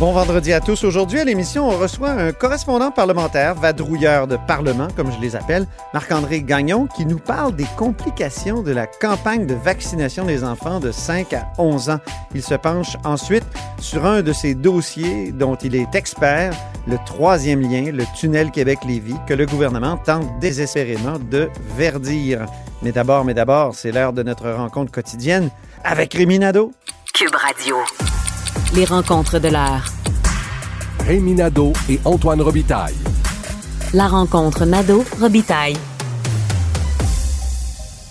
Bon vendredi à tous. Aujourd'hui à l'émission, on reçoit un correspondant parlementaire, vadrouilleur de parlement, comme je les appelle, Marc-André Gagnon, qui nous parle des complications de la campagne de vaccination des enfants de 5 à 11 ans. Il se penche ensuite sur un de ces dossiers dont il est expert, le troisième lien, le tunnel Québec-Lévis, que le gouvernement tente désespérément de verdir. Mais d'abord, mais d'abord, c'est l'heure de notre rencontre quotidienne avec Rémi Nadeau. Cube Radio. Les rencontres de l'heure. Rémi Nadeau et Antoine Robitaille. La rencontre Nadeau-Robitaille.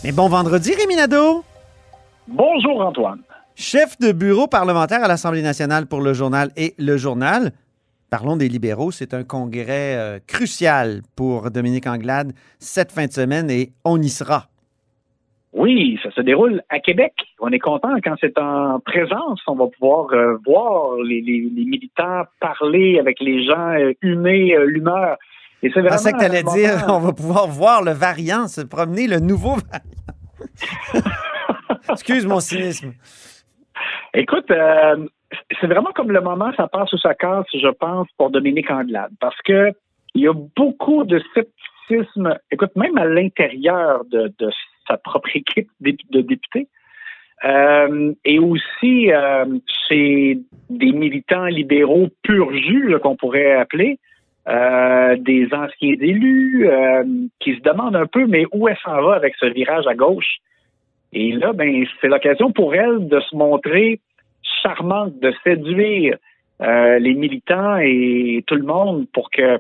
Mais bon vendredi, Rémi Nadeau. Bonjour Antoine. Chef de bureau parlementaire à l'Assemblée nationale pour le journal et le journal. Parlons des libéraux. C'est un congrès euh, crucial pour Dominique Anglade cette fin de semaine et on y sera. Oui, ça se déroule à Québec. On est content quand c'est en présence. On va pouvoir euh, voir les, les- les militants parler avec les gens, euh, humer euh, l'humeur. Et c'est Je vraiment. pensais que tu allais moment- dire on va pouvoir voir le variant, se promener, le nouveau variant. Excuse mon cynisme. Écoute, c'est vraiment comme le moment, ça passe ou ça casse, je pense, pour Dominique Anglade. Parce que il y a beaucoup de scepticisme, écoute, même à l'intérieur de, de sa propre équipe de députés. Euh, et aussi euh, chez des militants libéraux pur jus, là, qu'on pourrait appeler, euh, des anciens élus euh, qui se demandent un peu, mais où elle s'en va avec ce virage à gauche? Et là, ben, c'est l'occasion pour elle de se montrer charmante, de séduire les militants et tout le monde pour que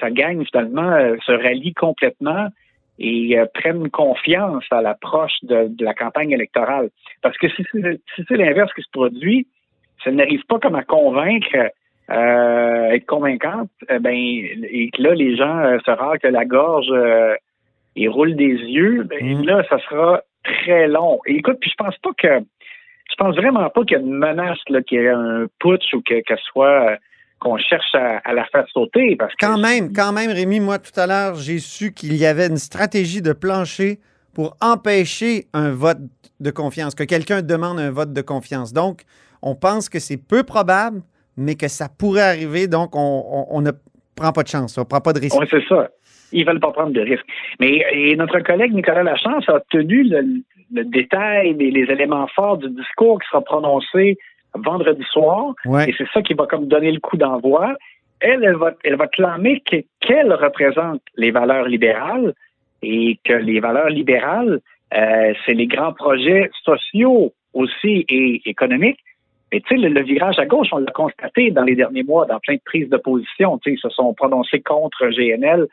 ça gagne finalement, se rallie complètement et euh, prenne confiance à l'approche de, de la campagne électorale. Parce que si c'est si c'est l'inverse qui se produit, ça n'arrive pas comme à convaincre, euh, être convaincante, eh ben, et que là, les gens euh, se raclent la gorge euh, et roulent des yeux, ben, Mm. là, ça sera très long. Et écoute, puis je pense pas que je pense vraiment pas qu'il y a une menace là, qu'il y ait un putsch ou que, que soit euh, qu'on cherche à, à la faire sauter parce que Quand même, quand même, Rémi, moi, tout à l'heure, j'ai su qu'il y avait une stratégie de plancher pour empêcher un vote de confiance, que quelqu'un demande un vote de confiance. Donc, on pense que c'est peu probable, mais que ça pourrait arriver, donc on, on- on ne prend pas de chance, on ne prend pas de risque. Oui, c'est ça. Ils veulent pas prendre de risques. Mais et notre collègue Nicolas Lachance a tenu le, le détail des les éléments forts du discours qui sera prononcé vendredi soir. Ouais. Et c'est ça qui va comme donner le coup d'envoi. Elle, elle va, elle va clamer que- qu'elle représente les valeurs libérales et que les valeurs libérales, euh, c'est les grands projets sociaux aussi et économiques. Mais tu sais, le, le virage à gauche, on l'a constaté dans les derniers mois, dans plein de prises de position. Tu sais, ils se sont prononcés contre GNL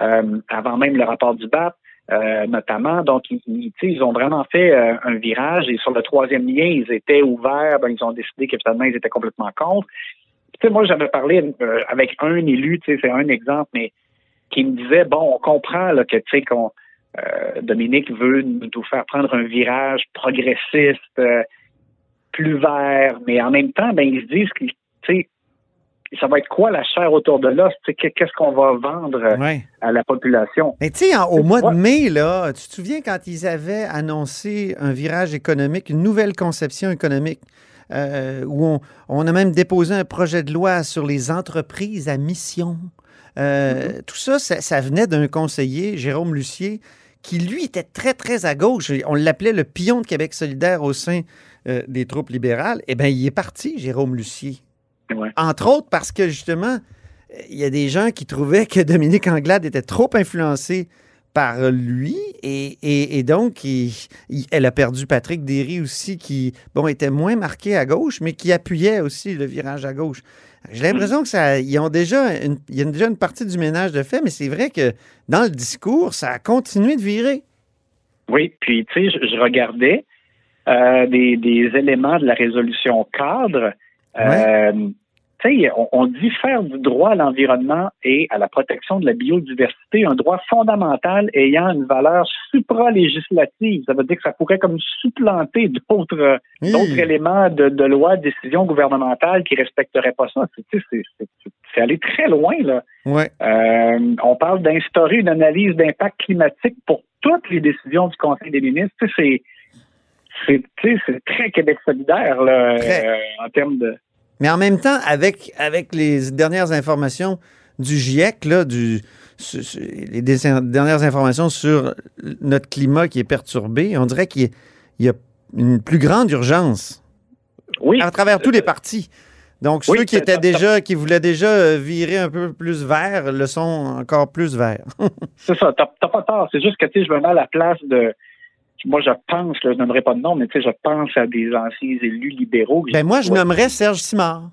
euh, avant même le rapport du BAP, euh, notamment. Donc, ils, ils, ont vraiment fait euh, un virage et sur le troisième lien, ils étaient ouverts. Ben, ils ont décidé que ils étaient complètement contre. Tu sais, moi, j'avais parlé euh, avec un élu, tu sais, c'est un exemple, mais qui me disait, bon, on comprend là, que, tu sais, qu'on euh, Dominique veut nous faire prendre un virage progressiste, euh, plus vert, mais en même temps, ben, ils se disent que, tu sais, ça va être quoi la chair autour de l'os? Qu'est-ce qu'on va vendre euh, Ouais. à la population? Mais tu sais, au mois de mai, là, tu te souviens quand ils avaient annoncé un virage économique, une nouvelle conception économique, euh, où on, on a même déposé un projet de loi sur les entreprises à mission? Euh, Tout ça, ça, ça venait d'un conseiller, Jérôme Lucier, qui, lui, était très, très à gauche. On l'appelait le pion de Québec solidaire au sein euh, des troupes libérales. Eh bien, il est parti, Jérôme Lucier. Ouais. Entre autres parce que, justement, il y a des gens qui trouvaient que Dominique Anglade était trop influencé par lui et, et- et donc il- il- elle a perdu Patrick Derry aussi qui bon était moins marqué à gauche mais qui appuyait aussi le virage à gauche. J'ai l'impression que ça ils ont déjà une, il y a déjà une partie du ménage de fait mais c'est vrai que dans le discours ça a continué de virer. Oui, puis tu sais, je, je regardais euh, des, des éléments de la résolution cadre. Euh, on, on dit faire du droit à l'environnement et à la protection de la biodiversité un droit fondamental ayant une valeur supra-législative. Ça veut dire que ça pourrait comme supplanter d'autres Oui. d'autres éléments de, de loi, de décision gouvernementale qui respecteraient pas ça. C'est- aller très loin, là. Ouais. Euh, on parle d'instaurer une analyse d'impact climatique pour toutes les décisions du Conseil des ministres. C'est c'est très Québec solidaire là, euh, en termes de. Mais en même temps, avec, avec les dernières informations du GIEC, là, du, su- su- les dernières informations sur notre climat qui est perturbé, on dirait qu'il y a- il y a une plus grande urgence Oui. à travers tous les partis. Donc, Oui, ceux qui étaient déjà, qui voulaient déjà euh, virer un peu plus vert, le sont encore plus vert. C'est ça, t'as t'as pas tort. C'est juste que tu sais, je me mets à la place de. Moi, je pense, là, je nommerai pas de nom, mais tu sais, je pense à des anciens élus libéraux. ben moi, je Ouais. nommerais Serge Simard.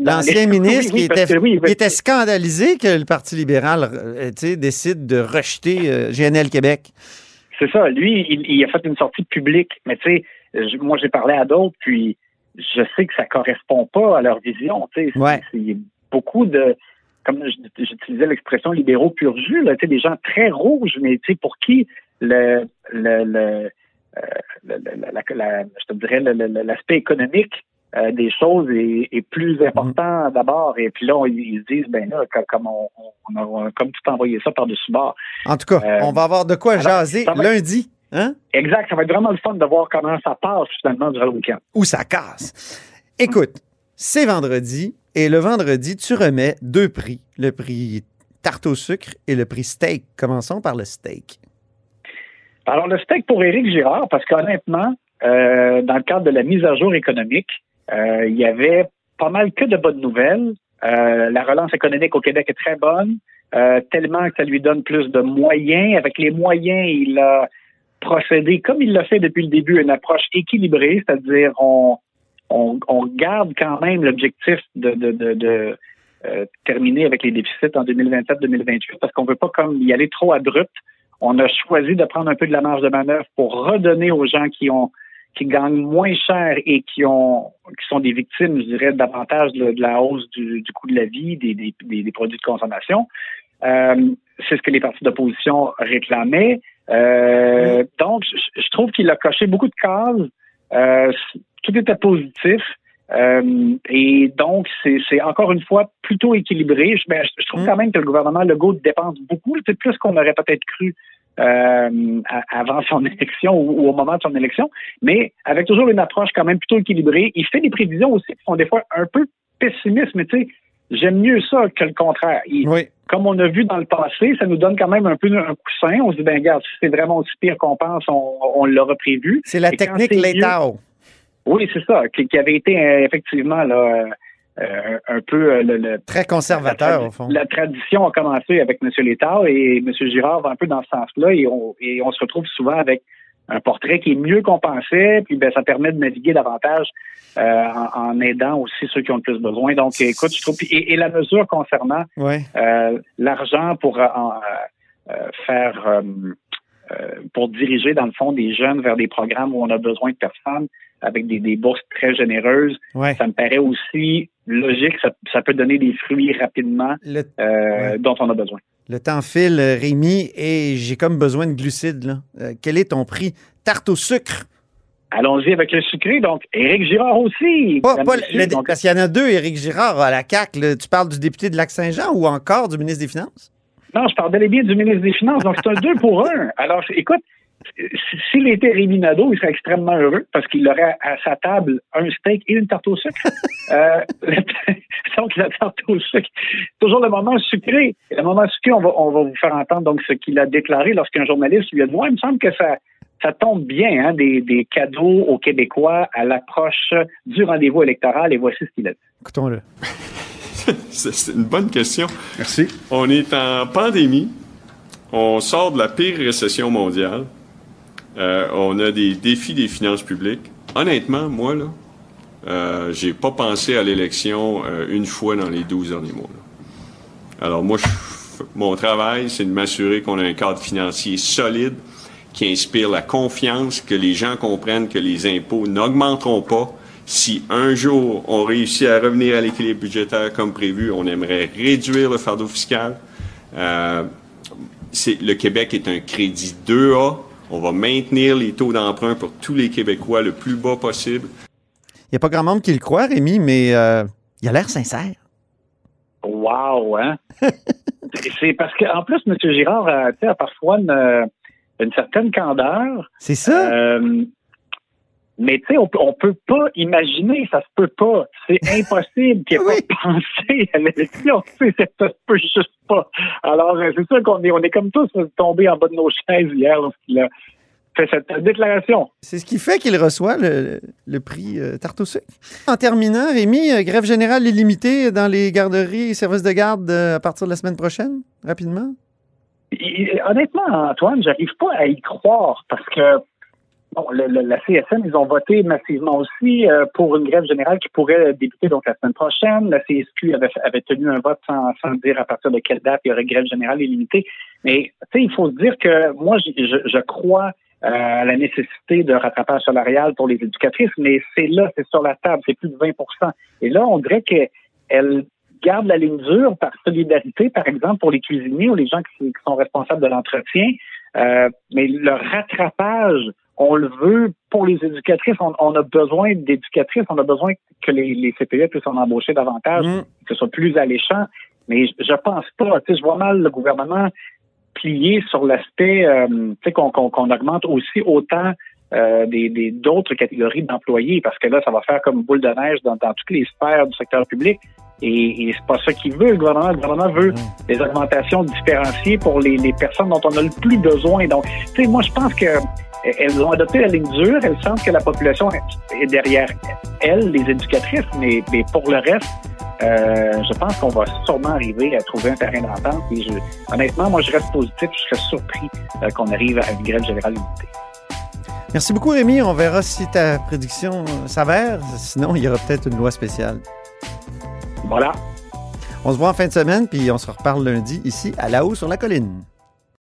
L'ancien ministre Oui, qui, était, que oui, qui parce était scandalisé que le Parti libéral euh, décide de rejeter euh, GNL Québec. C'est ça. Lui, il, il a fait une sortie publique. Mais tu sais, moi, j'ai parlé à d'autres, puis je sais que ça correspond pas à leur vision. Tu sais, Ouais. c'est beaucoup de, comme j'utilisais l'expression libéraux pur jus, là, tu sais, des gens très rouges, mais tu sais, pour qui le, le, le, euh, la- la- je te dirais, l'aspect économique euh, des choses est, est plus important d'abord. Et puis là, on- ils se disent, ben là, co- comme on, on a on a comme tout envoyé ça par-dessus bord. En tout cas, Euh, on va avoir de quoi alors, jaser va- lundi, hein? Exact. Ça va être vraiment le fun de voir comment ça passe finalement durant le week-end. Où ça casse. Écoute, c'est vendredi et le vendredi, tu remets deux prix. Le prix tarte au sucre et le prix steak. Commençons par le steak. Alors, le steak pour Éric Girard, parce qu'honnêtement, euh, dans le cadre de la mise à jour économique, euh, il y avait pas mal que de bonnes nouvelles. Euh, la relance économique au Québec est très bonne, euh, tellement que ça lui donne plus de moyens. Avec les moyens, il a procédé, comme il l'a fait depuis le début, une approche équilibrée, c'est-à-dire on, on, on garde quand même l'objectif de, de, de, de, euh, terminer avec les déficits en 2027-2028 parce qu'on veut pas comme y aller trop abrupt. On a choisi de prendre un peu de la marge de manœuvre pour redonner aux gens qui ont qui gagnent moins cher et qui ont qui sont des victimes, je dirais, davantage de, de la hausse du, du coût de la vie, des, des, des, des produits de consommation. Euh, c'est ce que les partis d'opposition réclamaient. Euh, Donc, je, je trouve qu'il a coché beaucoup de cases. Euh, tout était positif. Euh, et donc, c'est encore une fois plutôt équilibré. Je, ben, je- trouve Mm. quand même que le gouvernement Legault dépense beaucoup, plus qu'on aurait peut-être cru euh, avant son élection ou, ou au moment de son élection, mais avec toujours une approche quand même plutôt équilibrée. Il fait des prévisions aussi qui sont des fois un peu pessimistes, mais tu sais, j'aime mieux ça que le contraire. Il- Oui. comme on a vu dans le passé, ça nous donne quand même un peu un coussin. On se dit, ben regarde, si c'est vraiment aussi pire qu'on pense, on, on l'aura prévu. C'est la Et technique c'est mieux-. Oui, c'est ça, qui, qui avait été euh, effectivement là, euh, un peu euh, le, le- Très conservateur, au fond. la tradition a commencé avec M. Létard et M. Girard va un peu dans ce sens-là et on, et on se retrouve souvent avec un portrait qui est mieux qu'on pensait, puis ben, ça permet de naviguer davantage euh, en, en aidant aussi ceux qui ont le plus besoin. Donc, écoute, je trouve, et, et la mesure concernant euh, l'argent pour euh, en, euh, euh, faire euh, euh, pour diriger dans le fond des jeunes vers des programmes où on a besoin de personnes avec des, des bourses très généreuses. Ouais. Ça me paraît aussi logique, ça, ça peut donner des fruits rapidement Le, euh, Ouais. dont on a besoin. le temps file, euh, Rémi, et j'ai comme besoin de glucides. Là. Euh, quel est ton prix? Tarte au sucre. Allons-y avec le sucré. Donc, Éric Girard aussi. Pas, mesdames, pas messieurs. le- Donc, parce qu'il y en a deux, Éric Girard à la CAQ. là. Tu parles du député de Lac-Saint-Jean ou encore du ministre des Finances? Non, je parlais bien du ministre des Finances. Donc, c'est un deux pour un. Alors, écoute, s'il était Rémi Nadeau, il serait extrêmement heureux parce qu'il aurait à sa table un steak et une tarte au sucre. euh, donc, la tarte au sucre, toujours le moment sucré. Le moment sucré, on va, on va vous faire entendre donc ce qu'il a déclaré lorsqu'un journaliste lui a dit Moi, il me semble que ça, ça tombe bien, hein, des, des cadeaux aux Québécois à l'approche du rendez-vous électoral. Et voici ce qu'il a dit. Écoutons-le. C'est une bonne question. Merci. On est en pandémie. On sort de la pire récession mondiale. Euh, on a des défis des finances publiques. Honnêtement, moi, là, euh, j'ai pas pensé à l'élection euh, une fois dans les 12 derniers mois. là. Alors, moi, je- mon travail, c'est de m'assurer qu'on a un cadre financier solide qui inspire la confiance, que les gens comprennent que les impôts n'augmenteront pas Si un jour on réussit à revenir à l'équilibre budgétaire comme prévu, on aimerait réduire le fardeau fiscal. Euh, le Québec est un crédit 2A. On va maintenir les taux d'emprunt pour tous les Québécois le plus bas possible. Il n'y a pas grand monde qui le croit, Rémi, mais euh, il a l'air sincère. Wow, hein? c'est parce qu'en plus, M. Girard a, a parfois une, une, certaine candeur. C'est ça? Euh, mais tu sais, on, on peut pas imaginer, ça se peut pas. C'est impossible qu'il ait oui. pas pensé à l'élection. Ça se peut juste pas. Alors, euh, c'est sûr qu'on est, on est comme tous tombés en bas de nos chaises hier lorsqu'il a fait cette déclaration. C'est ce qui fait qu'il reçoit le, le prix euh, Tarte En terminant, Rémi, euh, grève générale illimitée dans les garderies et services de garde euh, à partir de la semaine prochaine, rapidement? honnêtement, Antoine, j'arrive pas à y croire parce que Bon, le, le, la CSN, ils ont voté massivement aussi euh, pour une grève générale qui pourrait débuter donc la semaine prochaine. La CSQ avait, avait tenu un vote sans, sans, dire à partir de quelle date il y aurait grève générale illimitée. Mais tu sais, il faut se dire que moi, je, je crois euh, à la nécessité de rattrapage salarial pour les éducatrices, mais c'est là, c'est sur la table, c'est plus de 20% Et là, on dirait qu'elle garde la ligne dure par solidarité, par exemple, pour les cuisiniers ou les gens qui, qui sont responsables de l'entretien. Euh, mais le rattrapage on le veut pour les éducatrices. On, a besoin d'éducatrices, on a besoin que les, les CPE puissent en embaucher davantage, mm. que ce soit plus alléchant. Mais je, je pense pas. Je vois mal le gouvernement plier sur l'aspect euh, qu'on qu'on augmente aussi autant euh, des d'autres catégories d'employés parce que là, ça va faire comme boule de neige dans, dans toutes les sphères du secteur public. Et, et c'est pas ça qu'il veut, le gouvernement. Le gouvernement veut mm. des augmentations différenciées pour les, les personnes dont on a le plus besoin. Donc, tu sais, moi, je pense que elles ont adopté la ligne dure. Elles sentent que la population est derrière elles, les éducatrices, mais, mais pour le reste, euh, je pense qu'on va sûrement arriver à trouver un terrain d'entente. Et je, honnêtement, moi, je reste positif. Je serais surpris euh, qu'on arrive à une grève générale limitée. Merci beaucoup, Rémi. On verra si ta prédiction s'avère. Sinon, il y aura peut-être une loi spéciale. Voilà. On se voit en fin de semaine, puis on se reparle lundi ici à La Haut sur la Colline.